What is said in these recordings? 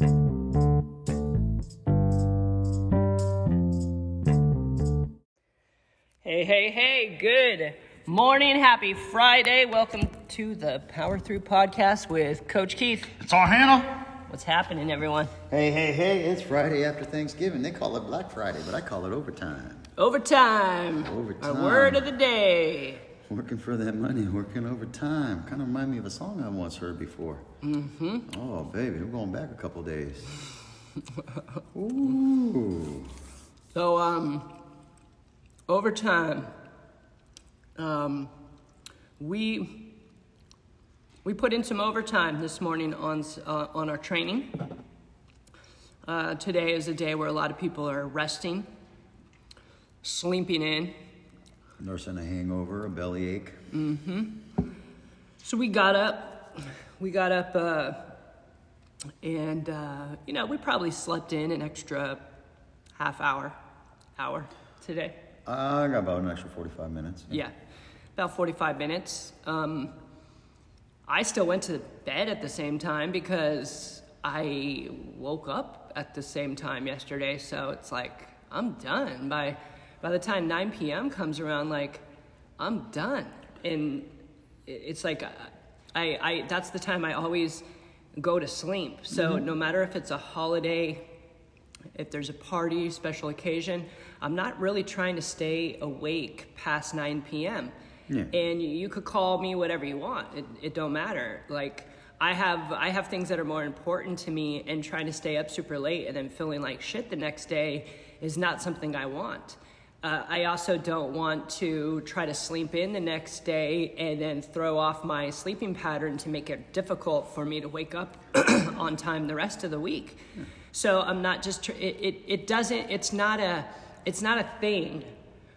Hey, hey, hey, good morning. Happy Friday. Welcome to the Power Through podcast with Coach Keith. It's all Hannah. What's happening, everyone? Hey, hey, hey, it's Friday after Thanksgiving. They call it Black Friday, but I call it overtime. Overtime. Overtime. Our word of the day. Working for that money, working overtime. Kind of remind me of a song I once heard before. Mm-hmm. Oh, baby, we're going back a couple days. Ooh. So, um, overtime. Um, we we put in some overtime this morning on uh, on our training. Uh, today is a day where a lot of people are resting, sleeping in. Nursing a hangover, a bellyache. So we got up, we got up, uh, and uh, you know we probably slept in an extra half hour, hour today. I got about an extra 45 minutes. Yeah, about 45 minutes. Um, I still went to bed at the same time because I woke up at the same time yesterday. So it's like I'm done by by the time 9 p.m. comes around. Like I'm done, and it's like I, I that's the time I always go to sleep. So mm-hmm. no matter if it's a holiday if there's a party, special occasion, I'm not really trying to stay awake past 9 p.m. Yeah. And you, you could call me whatever you want. It, it don't matter. Like I have I have things that are more important to me, and trying to stay up super late and then feeling like shit the next day is not something I want. Uh, I also don't want to try to sleep in the next day and then throw off my sleeping pattern to make it difficult for me to wake up on time the rest of the week. So I'm not just tr- it, it, it doesn't it's not a it's not a thing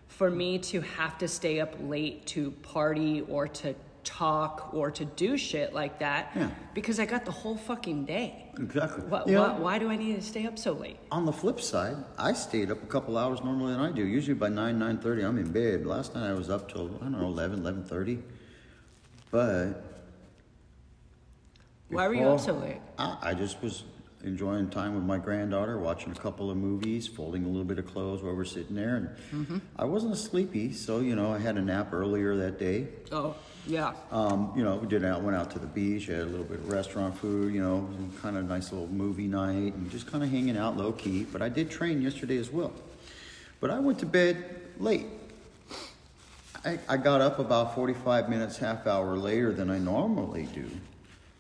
for me to have to stay up late to party or to talk or to do shit like that Yeah. because I got the whole fucking day. Exactly. Why, You know, why, why do I need to stay up so late? On the flip side, I stayed up a couple hours normally than I do. Usually by 9, 9.30, I'm in bed. Last night I was up till, I don't know, 11, 11.30. But Why were you up so late? I, I just was enjoying time with my granddaughter, watching a couple of movies, folding a little bit of clothes while we're sitting there. And Mm-hmm. I wasn't sleepy, so, you know, I had a nap earlier that day. Oh, yeah. Um, you know, we did out, went out to the beach, had a little bit of restaurant food, you know, kind of nice little movie night, and just kind of hanging out low key. But I did train yesterday as well. But I went to bed late. I, I got up about 45 minutes, half hour later than I normally do.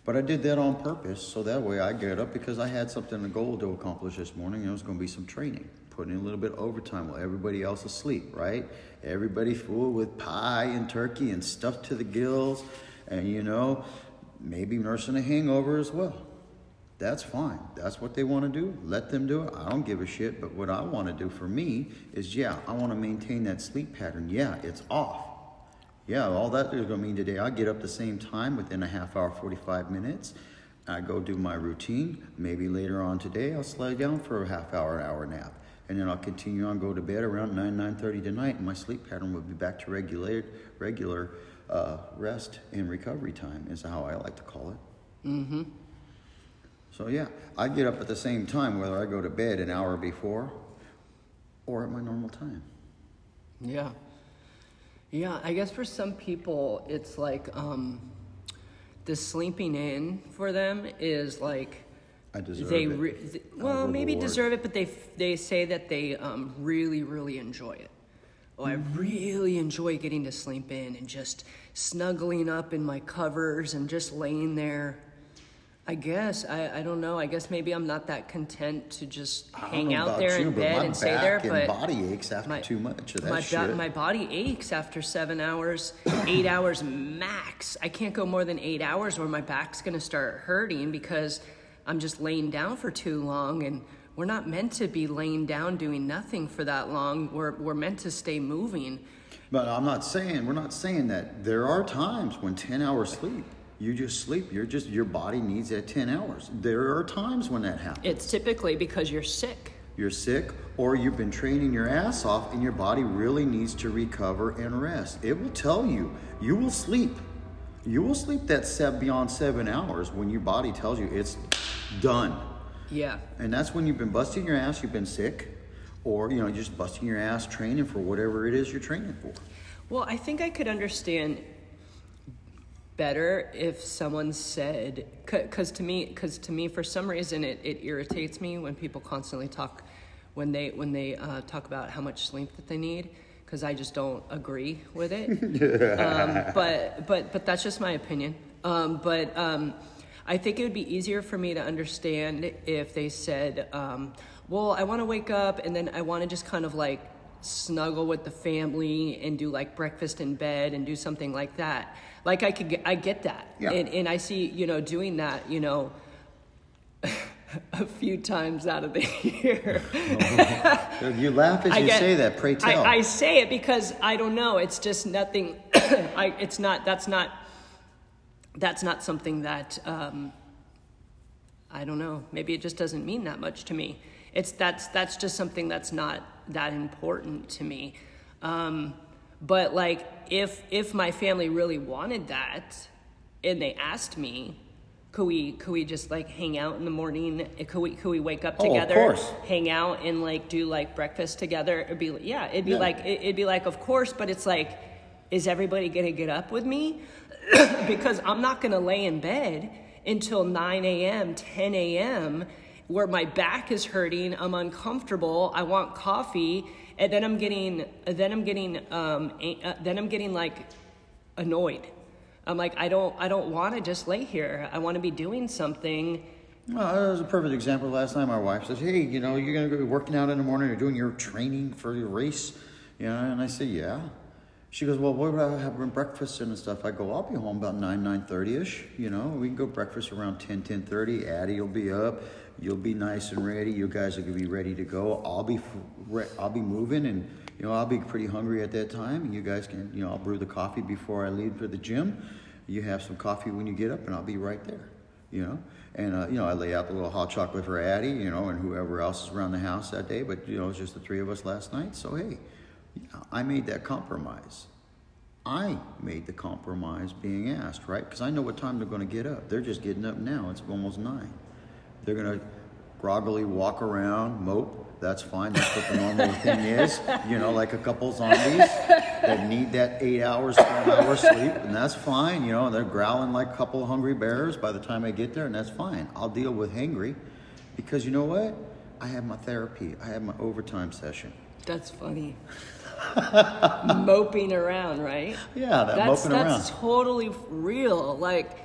But I did that on purpose, so that way I get up because I had something, a goal to accomplish this morning, it was going to be some training. Putting in a little bit of overtime while everybody else is asleep, right? Everybody full with pie and turkey and stuff to the gills, and you know, maybe nursing a hangover as well. That's fine. That's what they want to do. Let them do it. I don't give a shit. But what I want to do for me is, yeah, I want to maintain that sleep pattern. Yeah, it's off. Yeah, all that is going to mean today, I get up the same time within a half hour, 45 minutes. I go do my routine. Maybe later on today, I'll slide down for a half hour, hour nap. And then I'll continue on, go to bed around 9, 9.30 tonight, and my sleep pattern will be back to regular, regular uh, rest and recovery time, is how I like to call it. Mm-hmm. So yeah, I get up at the same time, whether I go to bed an hour before or at my normal time. Yeah. Yeah, I guess for some people, it's like um, the sleeping in for them is like I deserve they it. th- well maybe reward. deserve it, but they f- they say that they um, really really enjoy it. Oh, I really enjoy getting to sleep in and just snuggling up in my covers and just laying there. I guess I, I don't know. I guess maybe I'm not that content to just I don't hang know out about there you, in but bed my and stay back there, and but body aches after too much of that my, shit. my body aches after seven hours, eight hours max. I can't go more than eight hours or my back's gonna start hurting because I'm just laying down for too long and we're not meant to be laying down doing nothing for that long. We're, we're meant to stay moving. But I'm not saying we're not saying that there are times when 10 hours sleep. You just sleep. You're just your body needs that 10 hours. There are times when that happens. It's typically because you're sick. You're sick or you've been training your ass off and your body really needs to recover and rest. It will tell you. You will sleep. You will sleep that seven, beyond seven hours when your body tells you it's done. Yeah. And that's when you've been busting your ass, you've been sick, or you know, just busting your ass training for whatever it is you're training for. Well, I think I could understand better if someone said because to me because to me for some reason it, it irritates me when people constantly talk when they when they uh, talk about how much sleep that they need because I just don't agree with it. um, but but but that's just my opinion. Um, but um, I think it would be easier for me to understand if they said, um, "Well, I want to wake up and then I want to just kind of like snuggle with the family and do like breakfast in bed and do something like that." Like I could get, I get that, Yeah. and, and I see you know doing that, you know. a few times out of the year. You laugh as you get- say that. Pray tell. I, I say it because I don't know. It's just nothing. I, it's not. That's not. That's not something that. Um, I don't know. Maybe it just doesn't mean that much to me. It's that's that's just something that's not that important to me. Um, but like, if if my family really wanted that, and they asked me, could we could we just like hang out in the morning? Could we could we wake up Oh, of together, course. hang out, and like do like breakfast together? It'd be yeah, it'd be Yeah. like it- it'd be like of course, but it's like, is everybody gonna get up with me? because I'm not gonna lay in bed until 9 a.m., 10 a.m., where my back is hurting, I'm uncomfortable, I want coffee, and then I'm getting, then I'm getting, um, uh, then I'm getting like annoyed. I'm like, I don't, I don't want to just lay here. I want to be doing something. Well, that was a perfect example. Last time, our wife says, "Hey, you know, you're gonna be working out in the morning. You're doing your training for your race." You know, and I said, "Yeah." She goes, "Well, what about having breakfast and stuff?" I go, "I'll be home about nine nine thirty ish. You know, we can go breakfast around 10, 10.30. Addie will be up. You'll be nice and ready. You guys are gonna be ready to go. I'll be, I'll be moving, and you know, I'll be pretty hungry at that time. And you guys can, you know, I'll brew the coffee before I leave for the gym. You have some coffee when you get up, and I'll be right there." you know. And uh, you know, I lay out the little hot chocolate for Addie, you know, and whoever else is around the house that day. But you know, it was just the three of us last night. So hey, I made that compromise. I made the compromise being asked, right? Because I know what time they're going to get up. They're just getting up now. It's almost nine. They're going to groggily walk around, mope. That's fine. That's what the normal thing is. You know, like a couple zombies that need that eight hours, 12 hours sleep, and that's fine. You know, they're growling like a couple of hungry bears by the time I get there, and that's fine. I'll deal with hangry because you know what? I have my therapy, I have my overtime session. That's funny. Moping around, right? Yeah, that that's, moping that's around. totally real. Like,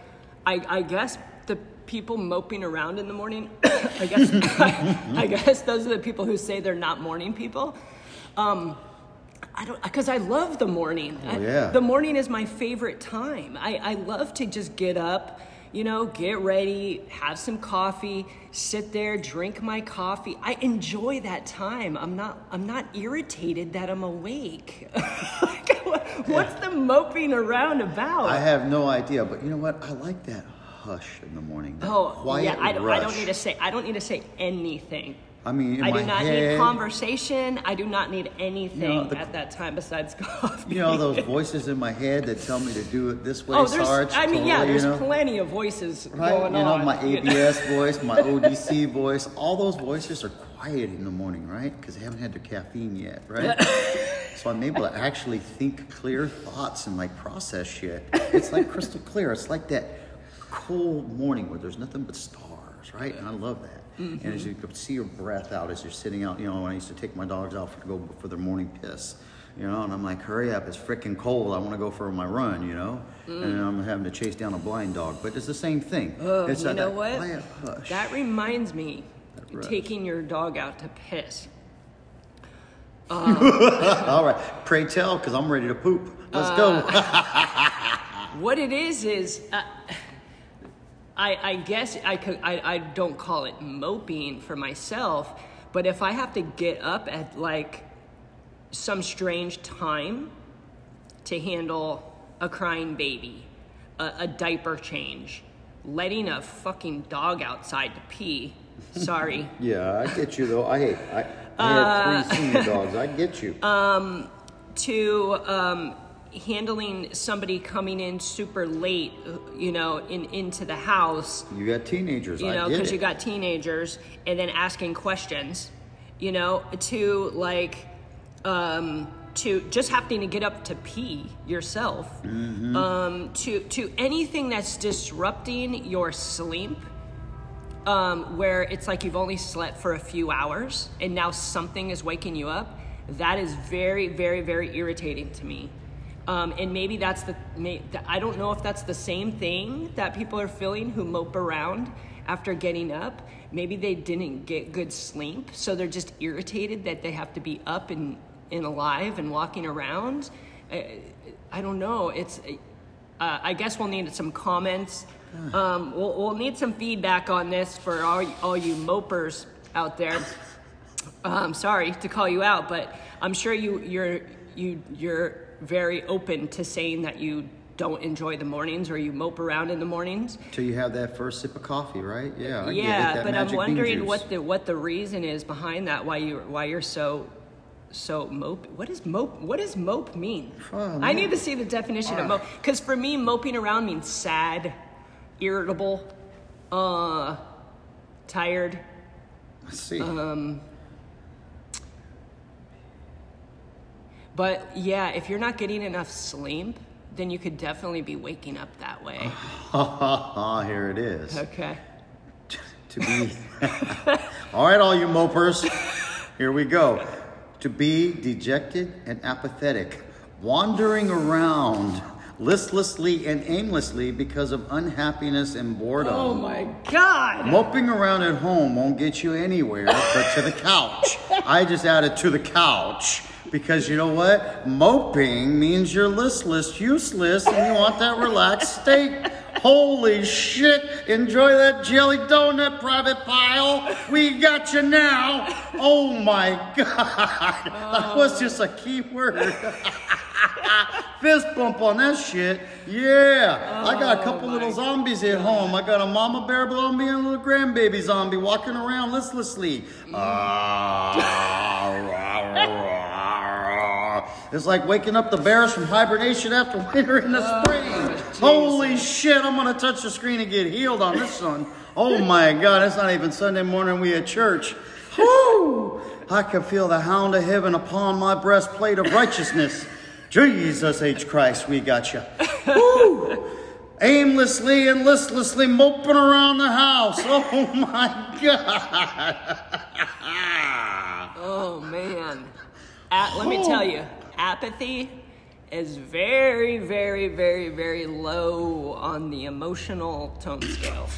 I, I guess the people moping around in the morning, I guess, I, guess those are the people who say they're not morning people. Um, I don't, because I love the morning. Oh, I- the morning is my favorite time. I, I love to just get up, you know, get ready, have some coffee, sit there, drink my coffee. I enjoy that time. I'm not I'm not irritated that I'm awake. What's the moping around about? I have no idea, but you know what? I like that hush in the morning. Oh, quiet yeah, I don't, I don't need to say I don't need to say anything. I mean, in I my do not head, need conversation. I do not need anything the- at that time besides coffee. You know those voices in my head that tell me to do it this way, Oh, there's. Sarge. I mean, yeah, there's you know? plenty of voices Right, going you know, on. my you know. ABS voice, my OCD voice, all those voices are quiet in the morning, right? Because they haven't had their caffeine yet, right? so I'm able to actually think clear thoughts and like process shit. It's like crystal clear. It's like that cold morning where there's nothing but stars, right? And I love that. And as mm-hmm. you could see your breath out as you're sitting out, you know, when I used to take my dogs out for to go for their morning piss. You know, and I'm like, hurry up, it's freaking cold. I want to go for my run, you know? Mm. And I'm having to chase down a blind dog. But it's the same thing. Oh, it's you know that what? That reminds me, rush. taking your dog out to piss. Uh, All right, pray tell, because I'm ready to poop. Let's go. Uh, what it is is, uh, I, I guess I could. I, I don't call it moping for myself, but if I have to get up at like some strange time to handle a crying baby, a, a diaper change, letting a fucking dog outside to pee. Sorry. yeah, I get you though. I hate. I, I Uh, had three senior dogs. I get you. Um, to um, handling somebody coming in super late, you know, in into the house, You got teenagers. you know, because you got teenagers, and then asking questions, you know, to like, um, to just having to get up to pee yourself, Mm-hmm. um, to to anything that's disrupting your sleep. Um, where it's like you've only slept for a few hours and now something is waking you up, that is very, very, very irritating to me. Um, and maybe that's the, I don't know if that's the same thing that people are feeling who mope around after getting up. Maybe they didn't get good sleep, so they're just irritated that they have to be up and, and alive and walking around. I, I don't know. It's, uh, I guess we'll need some comments. Um, we'll, we'll need some feedback on this for all, all you mopers out there. Um, sorry to call you out, but I'm sure you you're you you're very open to saying that you don't enjoy the mornings or you mope around in the mornings. Till you have that first sip of coffee, right? Yeah, I yeah but i'm wondering what the what the reason is behind that. Why you why you're so so mope? What does mope? What does mope mean? Oh, I need to see the definition of mope because for me, moping around means sad, irritable, uh, tired. Let's see. Um, But yeah, if you're not getting enough sleep, then you could definitely be waking up that way. Ha ha ha! Here it is. Okay. to be all right all you mopers here we go to be dejected and apathetic wandering around listlessly and aimlessly because of unhappiness and boredom. Oh my God. moping around at home won't get you anywhere but to the couch. I just added to the couch because you know what? Moping means you're listless useless and you want that relaxed state. Holy shit. Enjoy that jelly donut Private Pyle. We got you now. Oh my god. That was oh. just a key word fist bump on that shit. Yeah. I got a couple little zombies at home. I got a mama bear zombie and a little grandbaby zombie walking around listlessly. Ah, it's like waking up the bears from hibernation after winter in the spring. Holy shit, I'm gonna touch the screen and get healed on this one. Oh my god, it's not even Sunday morning, we at church. Whoo! I can feel the hound of heaven upon my breastplate of righteousness. Jesus H. Christ, we got you. Woo! Aimlessly and listlessly moping around the house. Oh my God. Oh man. A- let me tell you, apathy is very, very, very, very low on the emotional tone scale.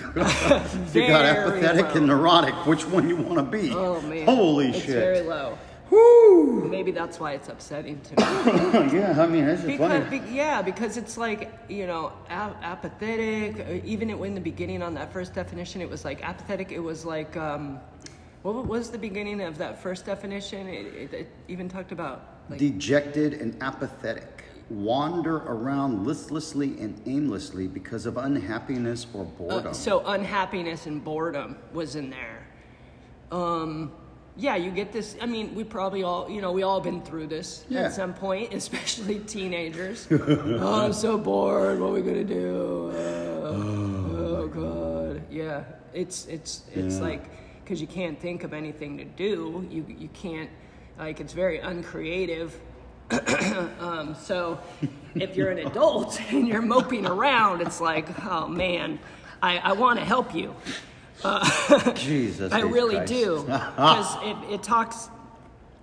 You got apathetic low. and neurotic. Which one you want to be? Oh man. Holy it's shit. very low. Maybe that's why it's upsetting to me. yeah, I mean, that's just Because, funny. be, yeah, because it's like you know a- apathetic. uh, Even in the beginning on that first definition, it was like apathetic. It was like um, what was the beginning of that first definition? It, it, it even talked about like Dejected and apathetic. Wander around listlessly and aimlessly because of unhappiness or boredom. uh, so unhappiness and boredom was in there. Um, yeah, you get this. I mean, we probably all, you know, we all been through this Yeah. at some point, especially teenagers. oh, I'm so bored. What are we gonna do? Uh, oh God. Yeah, it's it's it's Yeah. like because you can't think of anything to do. You you can't like it's very uncreative. um, so if you're an adult and you're moping around, it's like, oh man, I, I want to help you. Uh, Jesus. I really Christ. do because it, it talks.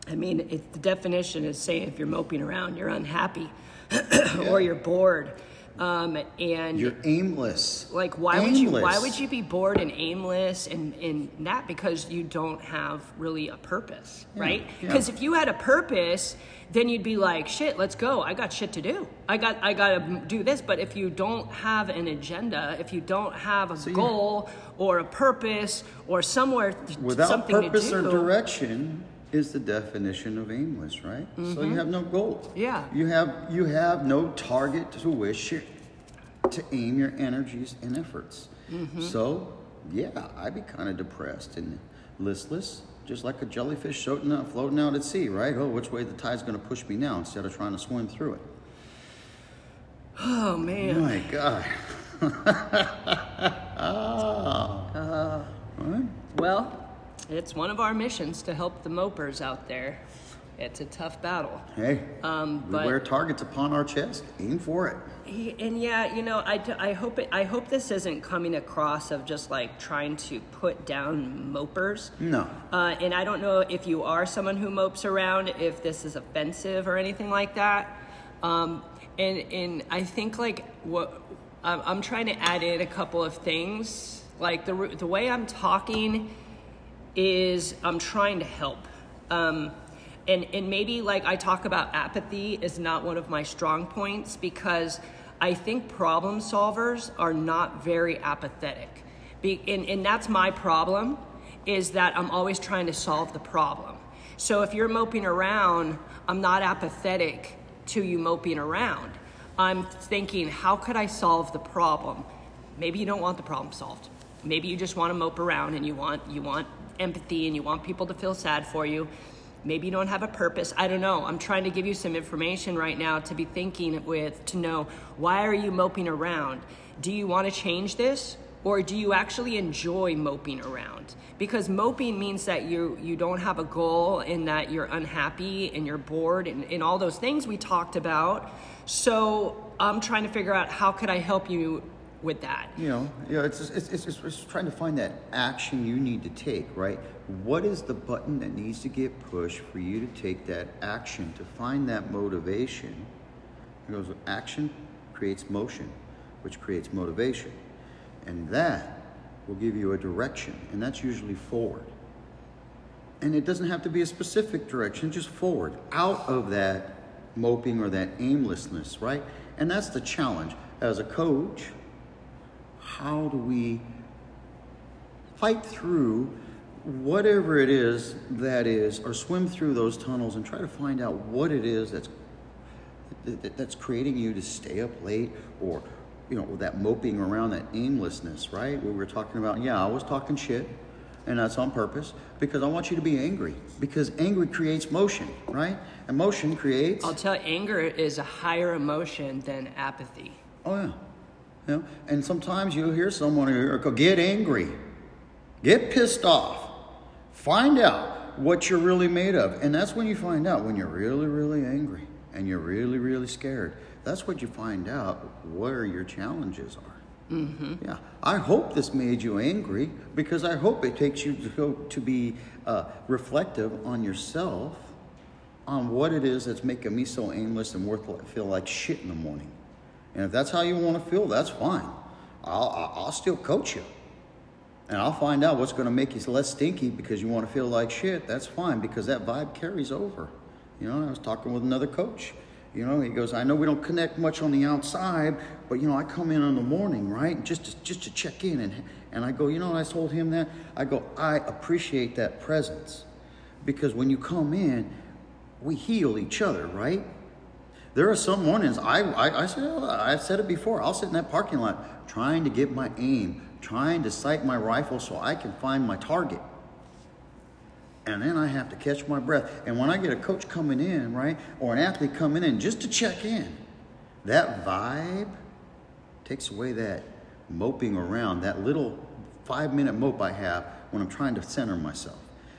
I mean, it, the definition is saying if you're moping around, you're unhappy or you're bored, um, and You're aimless. like why would you why would you be bored and aimless and and that because you don't have really a purpose, right? yeah. Because if you had a purpose, then you'd be like, shit, let's go. I got shit to do. I got I got to do this. But if you don't have an agenda, if you don't have a you- goal or a purpose or somewhere t- Without something purpose to or direction is the definition of aimless, right? So you have no goal. Mm-hmm. Yeah. You have you have no target to wish to aim your energies and efforts. Mm-hmm. So yeah, I'd be kind of depressed and listless, just like a jellyfish floating out, floating out at sea, right? Oh, which way the tide's going to push me now instead of trying to swim through it. Oh man. My God. ah. Uh, All right. well, it's one of our missions to help the mopers out there. It's a tough battle. Hey, Um, we but- wear targets upon our chest. Aim for it. And yeah, you know, I, I hope it, I hope this isn't coming across of just like trying to put down mopers. No. Uh, and I don't know if you are someone who mopes around, if this is offensive or anything like that. Um, and and I think like what I'm, I'm trying to add in a couple of things. Like the the way I'm talking is I'm trying to help. Um, and, and maybe like I talk about apathy is not one of my strong points because I think problem solvers are not very apathetic. Be, and, and that's my problem is that I'm always trying to solve the problem. So if you're moping around, I'm not apathetic to you moping around. I'm thinking, how could I solve the problem? Maybe you don't want the problem solved. Maybe you just want to mope around and you want you want empathy and you want people to feel sad for you. Maybe you don't have a purpose. I don't know. I'm trying to give you some information right now to be thinking with to know why are you moping around? Do you want to change this or do you actually enjoy moping around? Because moping means that you you don't have a goal and that you're unhappy and you're bored and, and all those things we talked about. So I'm trying to figure out how could I help you with that. You know, yeah, it's, it's, it's, it's, it's trying to find that action you need to take, right? What is the button that needs to get pushed for you to take that action, to find that motivation? It goes, action creates motion, which creates motivation. And that will give you a direction, and that's usually forward. And it doesn't have to be a specific direction, just forward, out of that moping or that aimlessness, right? And that's the challenge. As a coach, how do we fight through whatever it is that is, or swim through those tunnels and try to find out what it is that's that- that's creating you to stay up late or you know that moping around that aimlessness right? We were talking about yeah i was talking shit and that's on purpose because i want you to be angry because angry creates motion right? And motion creates I'll tell you, anger is a higher emotion than apathy. Oh yeah, yeah. And sometimes you'll hear someone here go, "Get angry, get pissed off, find out what you're really made of," and that's when you find out when you're really, really angry and you're really, really scared. That's what you find out where your challenges are. Mm-hmm. Yeah, I hope this made you angry because I hope it takes you to go to be uh, reflective on yourself, on what it is that's making me so aimless and worth feel like shit in the morning. And if that's how you want to feel, that's fine. I'll, I'll I'll still coach you. And I'll find out what's going to make you less stinky because you want to feel like shit. That's fine because that vibe carries over. You know, I was talking with another coach. You know, he goes, I know we don't connect much on the outside, but you know, I come in in the morning, right? Just to, just to check in. And, and I go, you know, I told him that. I go, I appreciate that presence because when you come in, we heal each other, right? There are some mornings I, I, I said oh, I've said it before. I'll sit in that parking lot trying to get my aim, trying to sight my rifle so I can find my target. And then I have to catch my breath. And when I get a coach coming in, right, or an athlete coming in just to check in, that vibe takes away that moping around, that little five minute mope I have when I'm trying to center myself.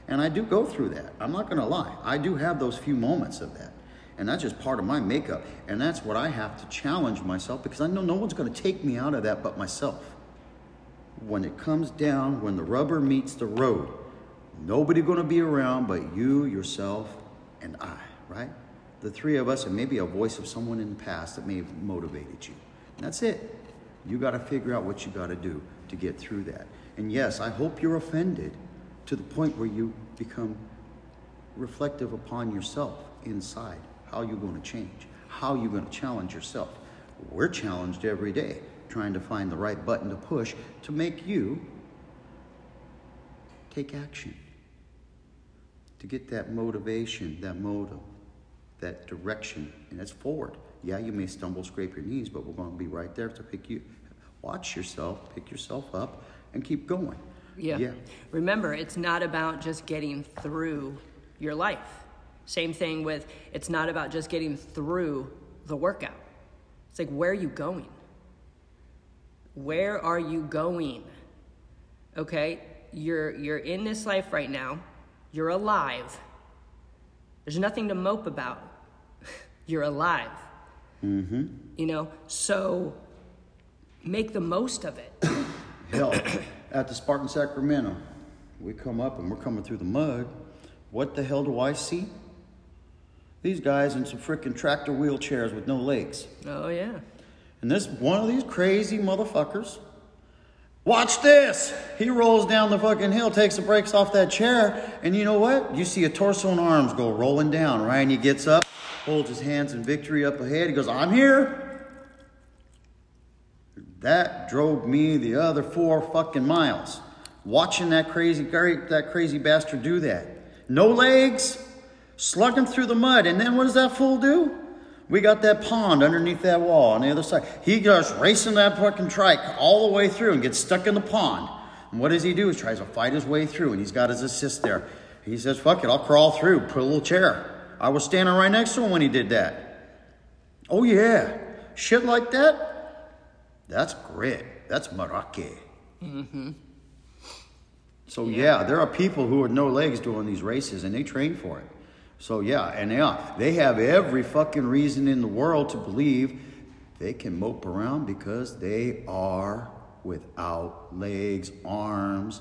And I do go through that. I'm not going to lie. I do have those few moments of that. And that's just part of my makeup. And that's what I have to challenge myself because I know no one's going to take me out of that but myself. When it comes down, when the rubber meets the road, nobody going to be around but you, yourself, and I, right? The three of us, and maybe a voice of someone in the past that may have motivated you. And that's it. You got to figure out what you got to do to get through that. And yes, I hope you're offended to the point where you become reflective upon yourself inside. How you're going to change, how you're going to challenge yourself. We're challenged every day trying to find the right button to push to make you take action, to get that motivation, that motive, that direction, and it's forward. Yeah, you may stumble, scrape your knees, but we're going to be right there to pick you. Watch yourself, pick yourself up, and keep going. Yeah. Yeah. Remember, it's not about just getting through your life. Same thing with it's not about just getting through the workout. It's like, where are you going? Where are you going? Okay? You're you're in this life right now. You're alive. There's nothing to mope about. you're alive. Mm-hmm. You know, so make the most of it. Hell, at the Spartan Sacramento, we come up and we're coming through the mud. What the hell do I see? These guys in some freaking tractor wheelchairs with no legs. Oh yeah. And this one of these crazy motherfuckers. Watch this! He rolls down the fucking hill, takes the brakes off that chair, and you know what? You see a torso and arms go rolling down, right? And he gets up, holds his hands in victory up ahead. He goes, I'm here. That drove me the other four fucking miles. Watching that crazy that crazy bastard do that. No legs, slugging through the mud, and then what does that fool do? We got that pond underneath that wall on the other side. He goes racing that fucking trike all the way through and gets stuck in the pond. And what does he do? He tries to fight his way through, and he's got his assist there. He says, "Fuck it, I'll crawl through. Put a little chair." I was standing right next to him when he did that. Oh yeah, shit like that. That's grit. That's marake. Mm-hmm. So yeah, there are people who have no legs doing these races, and they train for it. So yeah, and yeah, they have every fucking reason in the world to believe they can mope around because they are without legs, arms.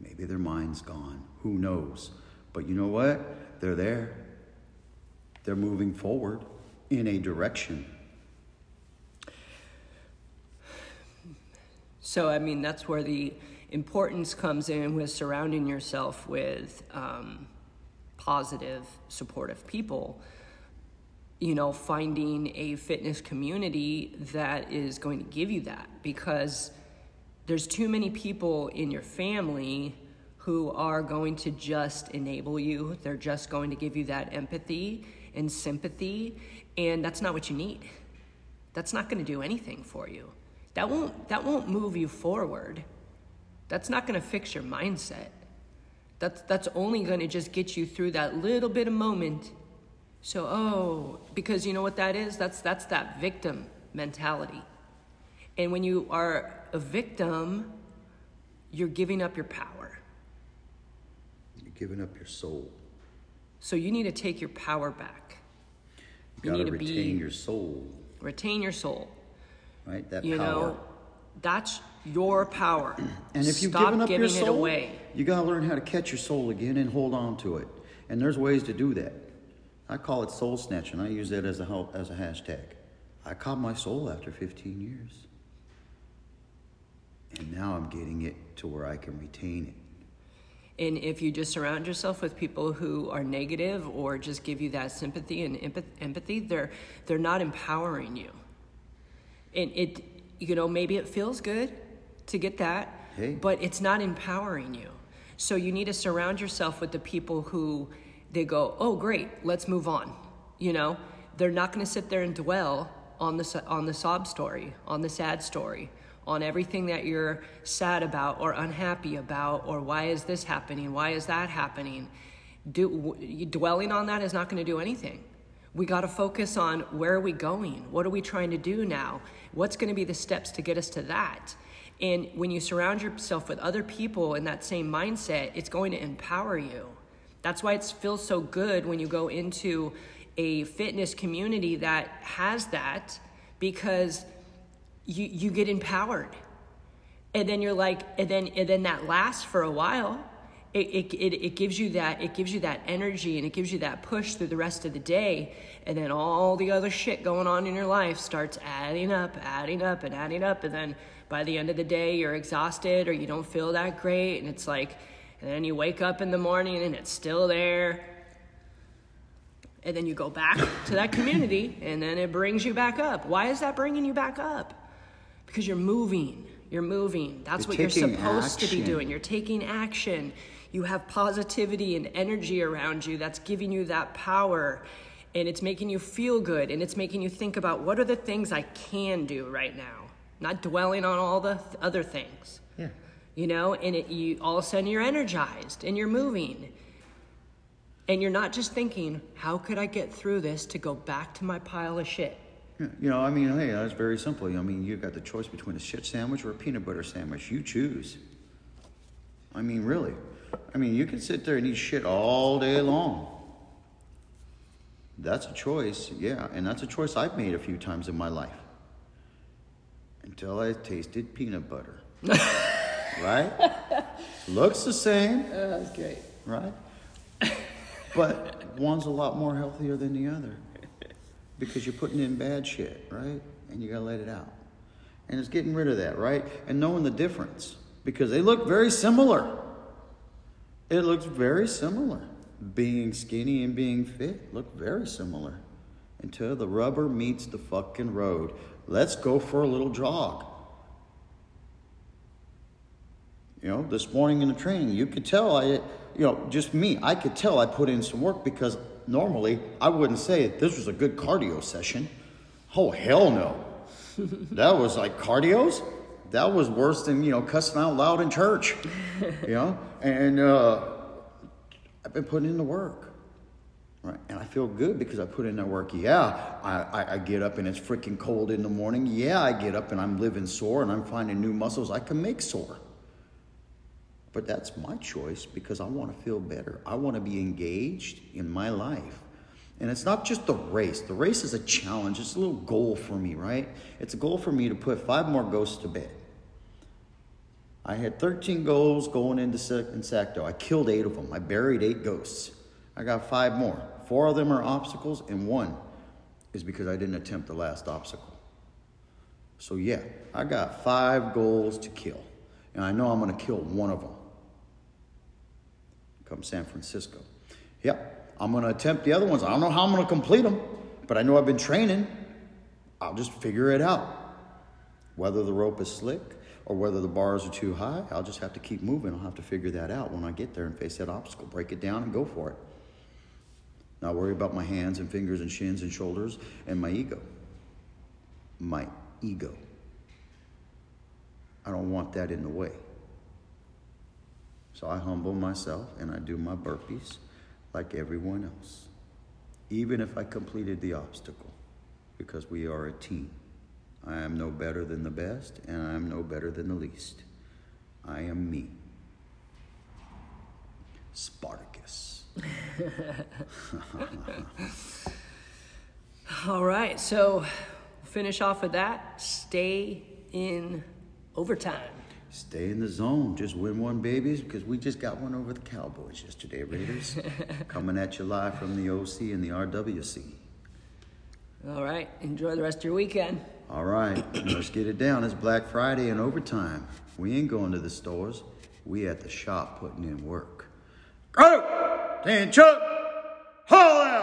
Maybe their mind's gone. Who knows? But you know what? They're there. They're moving forward in a direction. So, I mean, that's where the importance comes in with surrounding yourself with um, positive, supportive people, you know, finding a fitness community that is going to give you that because there's too many people in your family who are going to just enable you. They're just going to give you that empathy and sympathy, and that's not what you need. That's not going to do anything for you. That won't that won't move you forward. That's not going to fix your mindset. That's, that's only going to just get you through that little bit of moment. So, oh, because you know what that is? That's, that's that victim mentality. And when you are a victim, you're giving up your power. You're giving up your soul. So you need to take your power back. You, you need to retain be, your soul. Retain your soul. Right? That you power. know, that's your power. And if you've Stop given up giving your soul, it away. you got to learn how to catch your soul again and hold on to it. And there's ways to do that. I call it soul snatching. I use that as a as a hashtag. I caught my soul after 15 years. And now I'm getting it to where I can retain it. And if you just surround yourself with people who are negative or just give you that sympathy and empathy, they're they're not empowering you. And it you know, maybe it feels good to get that, hey. but it's not empowering you. So you need to surround yourself with the people who they go, "Oh, great, let's move on." You know, they're not going to sit there and dwell on the on the sob story, on the sad story, on everything that you're sad about or unhappy about, or why is this happening? Why is that happening? Do, dwelling on that is not going to do anything. We got to focus on where are we going? What are we trying to do now? What's going to be the steps to get us to that? And when you surround yourself with other people in that same mindset, it's going to empower you. That's why it feels so good when you go into a fitness community that has that because you, you get empowered. And then you're like, and then, and then that lasts for a while it, it, it, it, gives you that it gives you that energy and it gives you that push through the rest of the day and then all the other shit going on in your life starts adding up adding up and adding up and then by the end of the day you're exhausted or you don't feel that great and it's like and then you wake up in the morning and it's still there. And then you go back to that community and then it brings you back up. Why is that bringing you back up? Because you're moving. You're moving. That's you're what you're supposed action. to be doing. You're taking action. You have positivity and energy around you that's giving you that power and it's making you feel good and it's making you think about what are the things I can do right now, not dwelling on all the th- other things. Yeah. You know, and it, you all of a sudden you're energized and you're moving. And you're not just thinking, how could I get through this to go back to my pile of shit? Yeah, You know, I mean, hey, that's very simple. I mean, you've got the choice between a shit sandwich or a peanut butter sandwich. You choose. I mean, really. I mean, you can sit there and eat shit all day long. That's a choice, yeah, and that's a choice I've made a few times in my life. Until I tasted peanut butter. right? Looks the same, Oh, great. right? But one's a lot more healthier than the other because you're putting in bad shit, right? And you gotta let it out. And it's getting rid of that, right? And knowing the difference because they look very similar. It looks very similar. Being skinny and being fit look very similar until the rubber meets the fucking road. Let's go for a little jog. You know, this morning in the training, you could tell I, you know, just me, I could tell I put in some work because normally I wouldn't say this was a good cardio session. Oh, hell no. that was like cardios. That was worse than, you know, cussing out loud in church, you know? And uh, I've been putting in the work. Right. And I feel good because I put in that work. Yeah, I, I, I get up and it's freaking cold in the morning. Yeah, I get up and I'm living sore and I'm finding new muscles I can make sore. But that's my choice because I want to feel better. I want to be engaged in my life. And it's not just the race. The race is a challenge. It's a little goal for me, right? It's a goal for me to put five more ghosts to bed. I had 13 goals going into in Sacto. I killed eight of them. I buried eight ghosts. I got five more. Four of them are obstacles, and one is because I didn't attempt the last obstacle. So, yeah, I got five goals to kill. And I know I'm going to kill one of them. Come San Francisco. Yep, I'm going to attempt the other ones. I don't know how I'm going to complete them, but I know I've been training. I'll just figure it out. Whether the rope is slick or whether the bars are too high, I'll just have to keep moving. I'll have to figure that out when I get there and face that obstacle. Break it down and go for it. Not worry about my hands and fingers and shins and shoulders and my ego. My ego. I don't want that in the way. So I humble myself and I do my burpees like everyone else, even if I completed the obstacle, because we are a team. I am no better than the best, and I am no better than the least. I am me. Spartacus. All right, so finish off with that. Stay in overtime. Stay in the zone. Just win one, babies, because we just got one over the Cowboys yesterday, Raiders. Coming at you live from the OC and the RWC. All right, enjoy the rest of your weekend. All right, let's get it down. It's Black Friday and overtime. We ain't going to the stores. We at the shop putting in work. Go! Ten Chuck! Haul out!